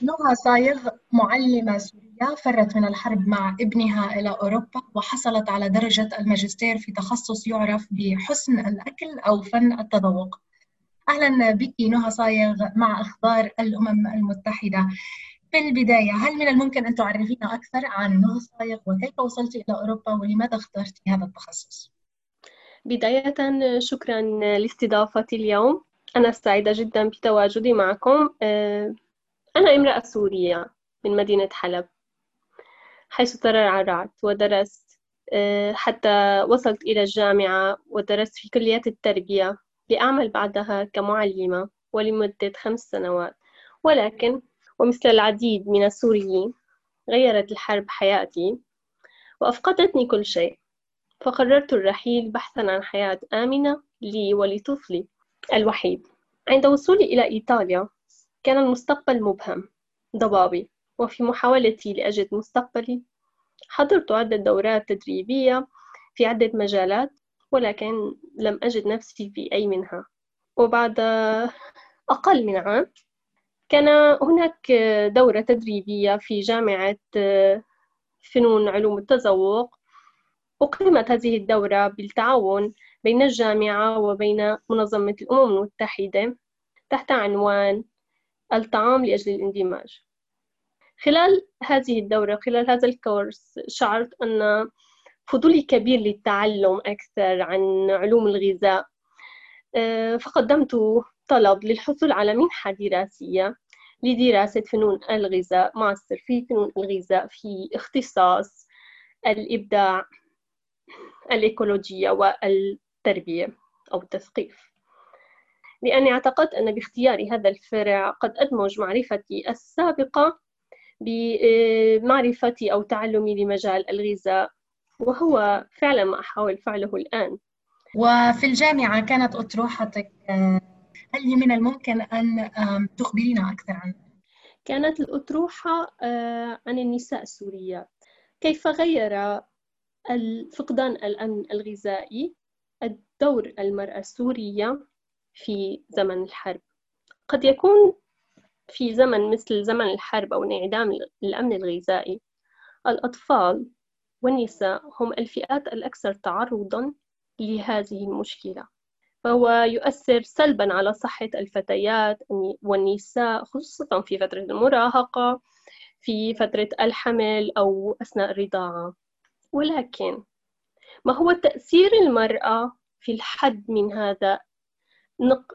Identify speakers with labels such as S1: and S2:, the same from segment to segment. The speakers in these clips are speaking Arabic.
S1: نهى صايغ معلمة سورية فرت من الحرب مع ابنها إلى أوروبا وحصلت على درجة الماجستير في تخصص يعرف بحسن الأكل أو فن التذوق. أهلا بك نهى صايغ مع أخبار الأمم المتحدة. في البداية هل من الممكن أن تعرفينا أكثر عن نهى صايغ وكيف وصلت إلى أوروبا ولماذا اخترت هذا التخصص؟
S2: بداية شكرا لاستضافتي اليوم. أنا سعيدة جدا بتواجدي معكم. آه، أنا امرأة سورية من مدينة حلب حيث ترعرعت ودرست آه، حتى وصلت إلى الجامعة ودرست في كلية التربية لأعمل بعدها كمعلمة ولمدة خمس سنوات. ولكن ومثل العديد من السوريين غيرت الحرب حياتي وأفقدتني كل شيء فقررت الرحيل بحثا عن حياة آمنة لي ولطفلي الوحيد. عند وصولي إلى إيطاليا كان المستقبل مبهم ضبابي. وفي محاولتي لأجد مستقبلي حضرت عدة دورات تدريبية في عدة مجالات ولكن لم أجد نفسي في أي منها. وبعد أقل من عام كان هناك دورة تدريبية في جامعة فنون علوم التذوق. أقيمت هذه الدورة بالتعاون بين الجامعة وبين منظمة الأمم المتحدة تحت عنوان الطعام لأجل الاندماج. خلال هذه الدورة خلال هذا الكورس شعرت أن فضولي كبير للتعلم أكثر عن علوم الغذاء. آه، فقدمت طلب للحصول على منحة دراسية لدراسة فنون الغذاء ماستر في فنون الغذاء في اختصاص الإبداع الإيكولوجية والتربية أو التثقيف. لأني اعتقدت أن باختيار هذا الفرع قد أدمج معرفتي السابقة بمعرفتي أو تعلمي لمجال الغذاء وهو فعلا ما أحاول فعله الآن.
S1: وفي الجامعة كانت أطروحتك هل من الممكن أن تخبرينا أكثر عنها؟
S2: كانت الأطروحة آه، عن النساء السوريات كيف غير فقدان الأمن الغذائي؟ الدور المرأة السورية في زمن الحرب. قد يكون في زمن مثل زمن الحرب أو انعدام الأمن الغذائي. الأطفال والنساء هم الفئات الأكثر تعرضا لهذه المشكلة. فهو يؤثر سلبا على صحة الفتيات والنساء خصوصا في فترة المراهقة في فترة الحمل أو أثناء الرضاعة. ولكن ما هو تأثير المرأة في الحد من هذا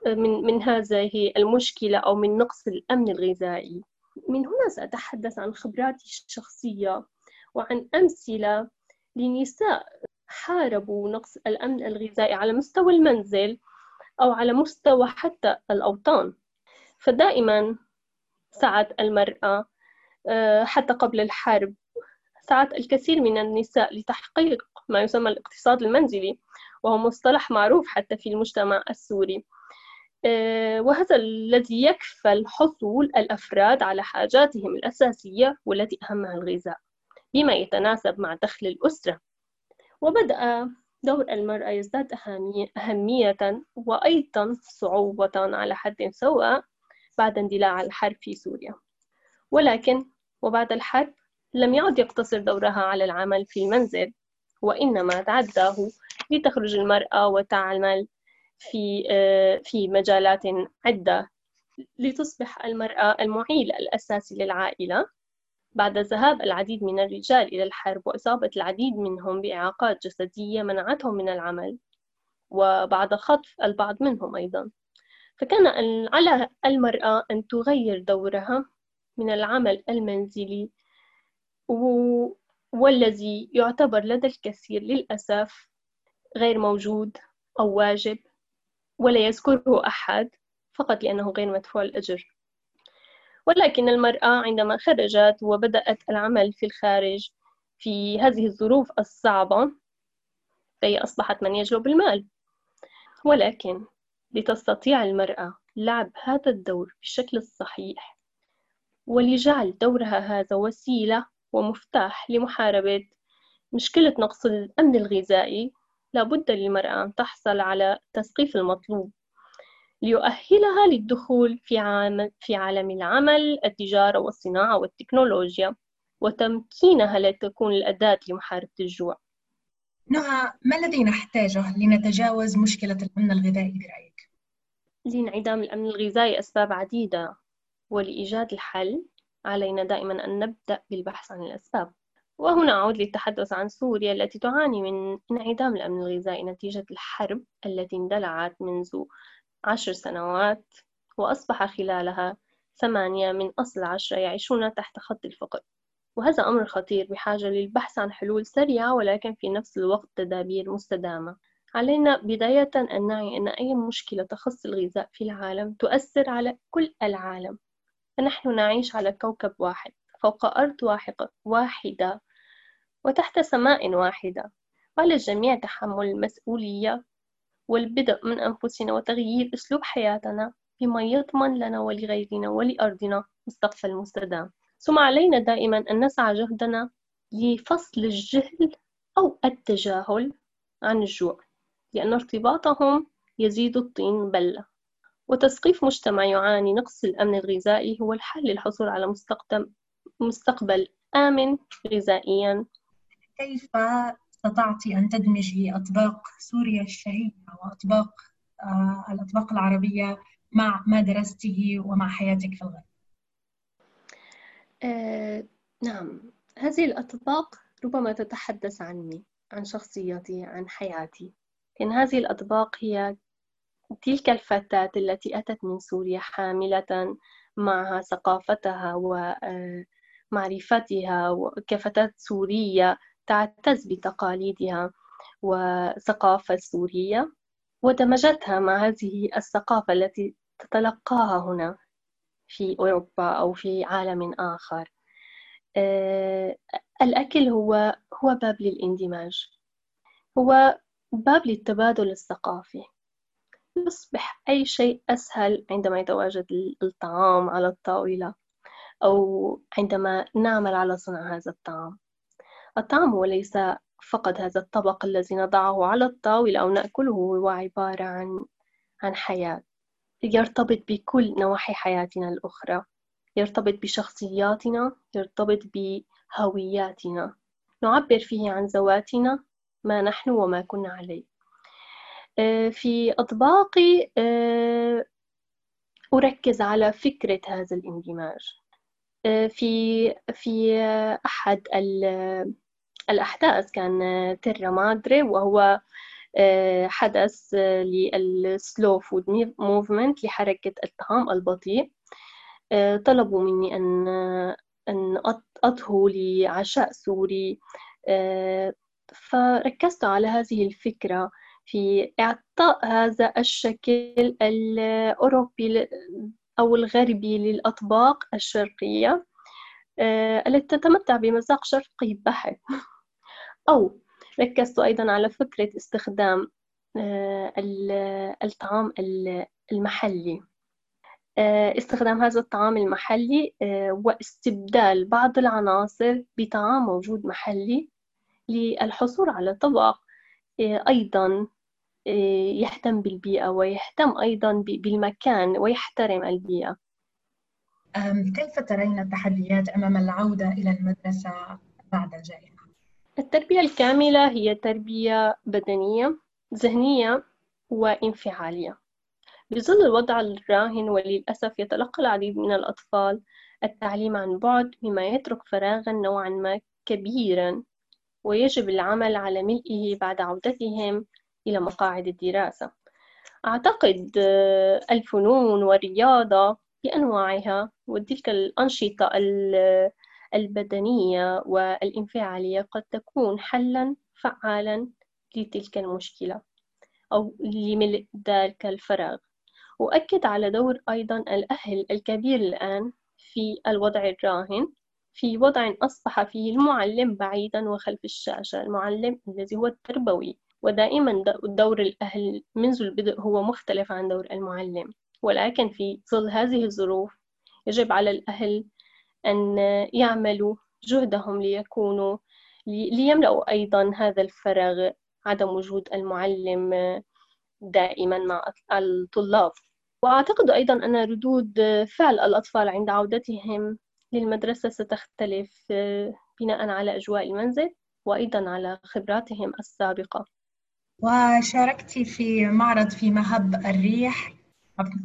S2: من من هذه المشكلة أو من نقص الأمن الغذائي. من هنا سأتحدث عن خبراتي الشخصية وعن أمثلة لنساء حاربوا نقص الأمن الغذائي على مستوى المنزل أو على مستوى حتى الأوطان. فدائما سعت المرأة آه، حتى قبل الحرب سعت الكثير من النساء لتحقيق ما يسمى الاقتصاد المنزلي وهو مصطلح معروف حتى في المجتمع السوري. آه، وهذا الذي يكفل حصول الأفراد على حاجاتهم الأساسية والتي أهمها الغذاء بما يتناسب مع دخل الأسرة. وبدأ دور المرأة يزداد أهمية وأيضا صعوبة على حد سواء بعد اندلاع الحرب في سوريا. ولكن وبعد الحرب لم يعد يقتصر دورها على العمل في المنزل وإنما تعداه لتخرج المرأة وتعمل في آه، في مجالات عدة لتصبح المرأة المعيل الأساسي للعائلة؟ بعد ذهاب العديد من الرجال إلى الحرب وإصابة العديد منهم بإعاقات جسدية منعتهم من العمل وبعد خطف البعض منهم أيضا. فكان على المرأة أن تغير دورها من العمل المنزلي والذي يعتبر لدى الكثير للأسف غير موجود أو واجب ولا يذكره أحد فقط لأنه غير مدفوع الأجر. ولكن المرأة عندما خرجت وبدأت العمل في الخارج في هذه الظروف الصعبة فهي أصبحت من يجلب المال. ولكن لتستطيع المرأة لعب هذا الدور بالشكل الصحيح ولجعل دورها هذا وسيلة ومفتاح لمحاربة مشكلة نقص الأمن الغذائي لابد للمرأة أن تحصل على التثقيف المطلوب ليؤهلها للدخول في عالم, في عالم العمل التجارة والصناعة والتكنولوجيا وتمكينها لتكون الأداة لمحاربة الجوع
S1: نهى ما الذي نحتاجه لنتجاوز مشكلة الأمن الغذائي برأيك؟
S2: لانعدام الأمن الغذائي أسباب عديدة ولإيجاد الحل علينا دائما أن نبدأ بالبحث عن الأسباب وهنا أعود للتحدث عن سوريا التي تعاني من انعدام الأمن الغذائي نتيجة الحرب التي اندلعت منذ عشر سنوات وأصبح خلالها ثمانية من أصل عشرة يعيشون تحت خط الفقر. وهذا أمر خطير بحاجة للبحث عن حلول سريعة ولكن في نفس الوقت تدابير مستدامة. علينا بداية أن نعي أن أي مشكلة تخص الغذاء في العالم تؤثر على كل العالم. فنحن نعيش على كوكب واحد فوق أرض واحدة. وتحت سماء واحدة. على الجميع تحمل المسؤولية والبدء من أنفسنا وتغيير أسلوب حياتنا بما يضمن لنا ولغيرنا ولأرضنا مستقبل مستدام. ثم علينا دائما أن نسعى جهدنا لفصل الجهل أو التجاهل عن الجوع لأن ارتباطهم يزيد الطين بلة وتثقيف مجتمع يعاني نقص الأمن الغذائي هو الحل للحصول على مستقبل آمن غذائيا
S1: كيف استطعت أن تدمجي أطباق سوريا الشهية وأطباق آه الأطباق العربية مع ما درسته ومع حياتك في الغرب؟
S2: آه، نعم هذه الأطباق ربما تتحدث عني عن شخصيتي عن حياتي إن هذه الأطباق هي تلك الفتاة التي أتت من سوريا حاملة معها ثقافتها ومعرفتها كفتاة سورية تعتز بتقاليدها وثقافة سورية ودمجتها مع هذه الثقافة التي تتلقاها هنا في أوروبا أو في عالم آخر. آه، الأكل هو هو باب للاندماج. هو باب للتبادل الثقافي. يصبح أي شيء أسهل عندما يتواجد الطعام على الطاولة أو عندما نعمل على صنع هذا الطعام. الطعام هو ليس فقط هذا الطبق الذي نضعه على الطاولة أو نأكله هو عبارة عن عن حياة. يرتبط بكل نواحي حياتنا الأخرى. يرتبط بشخصياتنا يرتبط بهوياتنا. نعبر فيه عن ذواتنا ما نحن وما كنا عليه. آه، في أطباقي آه، أركز على فكرة هذا الاندماج. آه، في في أحد الأحداث كان تيرا مادري وهو آه، حدث آه، لل Slow Food movement لحركة الطعام البطيء. آه، طلبوا مني أن أن أطهو لعشاء سوري. فركزت على هذه الفكرة في إعطاء هذا الشكل الأوروبي أو الغربي للأطباق الشرقية. التي تتمتع بمذاق شرقي بحت. أو ركزت أيضا على فكرة استخدام آه، الطعام المحلي آه، استخدام هذا الطعام المحلي آه، واستبدال بعض العناصر بطعام موجود محلي للحصول على طبق أيضا يهتم بالبيئة ويهتم أيضا بالمكان ويحترم البيئة
S1: كيف ترين التحديات أمام العودة إلى المدرسة بعد الجائحة؟
S2: التربية الكاملة هي تربية بدنية ذهنية وانفعالية. بظل الوضع الراهن وللأسف يتلقى العديد من الأطفال التعليم عن بعد مما يترك فراغا نوعا ما كبيرا ويجب العمل على ملئه بعد عودتهم إلى مقاعد الدراسة. أعتقد الفنون والرياضة بأنواعها وتلك الأنشطة البدنية والانفعالية قد تكون حلا فعالا لتلك المشكلة أو لملء ذلك الفراغ. أؤكد على دور أيضا الأهل الكبير الآن في الوضع الراهن في وضع أصبح فيه المعلم بعيدا وخلف الشاشة. المعلم الذي هو التربوي ودائما دور الأهل منذ البدء هو مختلف عن دور المعلم. ولكن في ظل هذه الظروف يجب على الأهل أن يعملوا جهدهم ليكونوا ليملأوا أيضا هذا الفراغ عدم وجود المعلم دائما مع الطلاب. وأعتقد أيضا أن ردود فعل الأطفال عند عودتهم للمدرسة ستختلف بناء على أجواء المنزل وأيضا على خبراتهم السابقة.
S1: وشاركت في معرض في مهب الريح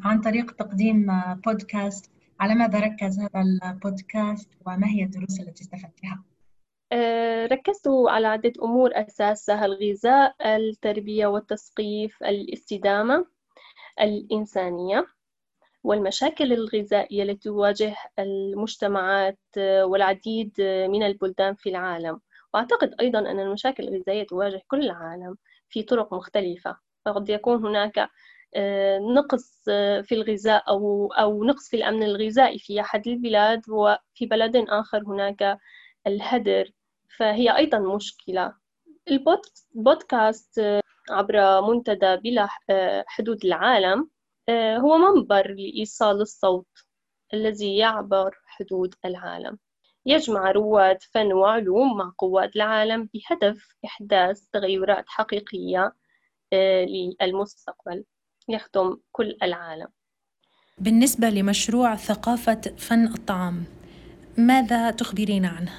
S1: عن طريق تقديم بودكاست على ماذا ركز هذا البودكاست وما هي الدروس التي استفدتها؟
S2: أه، ركزت على عدة أمور أساسها الغذاء التربية والتثقيف الاستدامة الإنسانية والمشاكل الغذائية التي تواجه المجتمعات والعديد من البلدان في العالم وأعتقد أيضا أن المشاكل الغذائية تواجه كل العالم في طرق مختلفة قد يكون هناك نقص آه، في الغذاء أو أو نقص في الأمن الغذائي في أحد البلاد وفي بلد آخر هناك الهدر. فهي أيضا مشكلة. البودكاست آه، عبر منتدى بلا حدود العالم هو منبر لإيصال الصوت الذي يعبر حدود العالم. يجمع رواد فن وعلوم مع قوات العالم بهدف إحداث تغيرات حقيقية للمستقبل. يخدم كل العالم.
S3: بالنسبة لمشروع ثقافة فن الطعام ماذا تخبرين عنه؟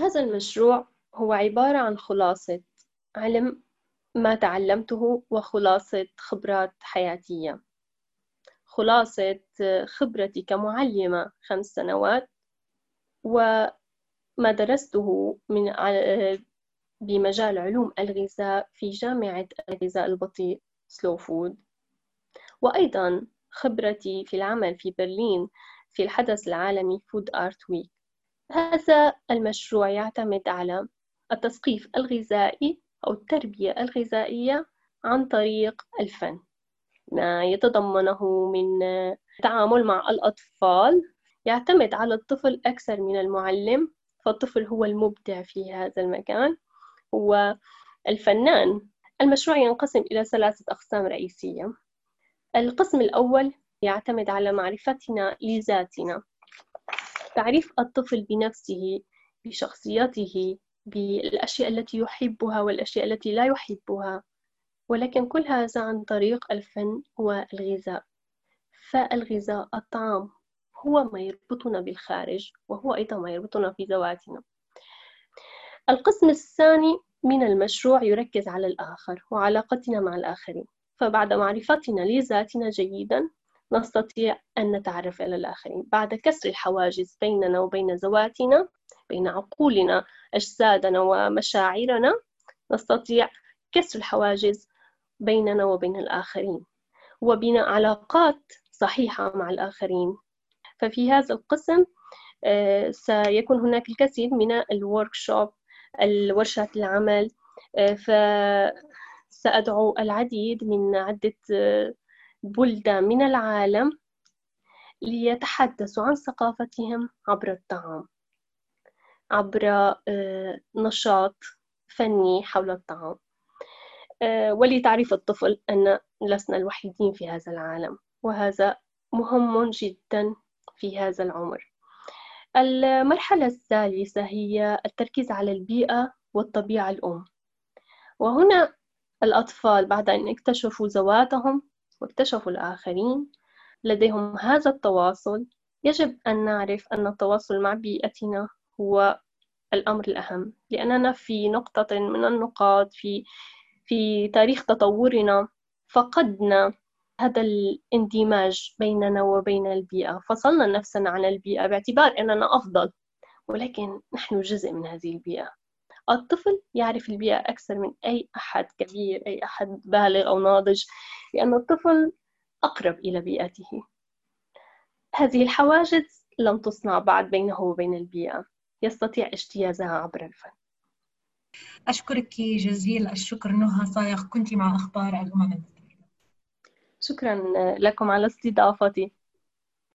S2: هذا المشروع هو عبارة عن خلاصة علم ما تعلمته وخلاصة خبرات حياتية. خلاصة خبرتي كمعلمة خمس سنوات وما درسته من بمجال علوم الغذاء في جامعة الغذاء البطيء Slow Food. وأيضا خبرتي في العمل في برلين في الحدث العالمي Food Art Week هذا المشروع يعتمد على التثقيف الغذائي أو التربية الغذائية عن طريق الفن. ما يتضمنه من تعامل مع الأطفال يعتمد على الطفل أكثر من المعلم فالطفل هو المبدع في هذا المكان. هو الفنان المشروع ينقسم إلى ثلاثة أقسام رئيسية. القسم الأول يعتمد على معرفتنا لذاتنا. تعريف الطفل بنفسه بشخصيته بالأشياء التي يحبها والأشياء التي لا يحبها ولكن كل هذا عن طريق الفن والغذاء. فالغذاء الطعام هو ما يربطنا بالخارج وهو أيضا ما يربطنا في ذواتنا. القسم الثاني من المشروع يركز على الآخر وعلاقتنا مع الآخرين. فبعد معرفتنا لذاتنا جيدا نستطيع أن نتعرف على الآخرين. بعد كسر الحواجز بيننا وبين ذواتنا بين عقولنا أجسادنا ومشاعرنا نستطيع كسر الحواجز بيننا وبين الآخرين. وبناء علاقات صحيحة مع الآخرين. ففي هذا القسم آه، سيكون هناك الكثير من الوركشوب الورشات العمل آه، فسأدعو العديد من عدة آه، بلدان من العالم ليتحدثوا عن ثقافتهم عبر الطعام عبر نشاط فني حول الطعام. ولتعريف الطفل أن لسنا الوحيدين في هذا العالم وهذا مهم جدا في هذا العمر. المرحلة الثالثة هي التركيز على البيئة والطبيعة الأم. وهنا الأطفال بعد أن اكتشفوا ذواتهم واكتشفوا الآخرين لديهم هذا التواصل يجب أن نعرف أن التواصل مع بيئتنا هو الأمر الأهم. لأننا في نقطة من النقاط في في تاريخ تطورنا فقدنا هذا الاندماج بيننا وبين البيئة. فصلنا نفسنا عن البيئة باعتبار أننا أفضل ولكن نحن جزء من هذه البيئة. الطفل يعرف البيئة أكثر من أي أحد كبير أي أحد بالغ أو ناضج لأن الطفل أقرب إلى بيئته. هذه الحواجز لم تصنع بعد بينه وبين البيئة. يستطيع اجتيازها عبر الفن.
S1: أشكرك جزيل الشكر نهى صايغ كنت مع أخبار الأمم المتحدة.
S2: شكرا لكم على استضافتي.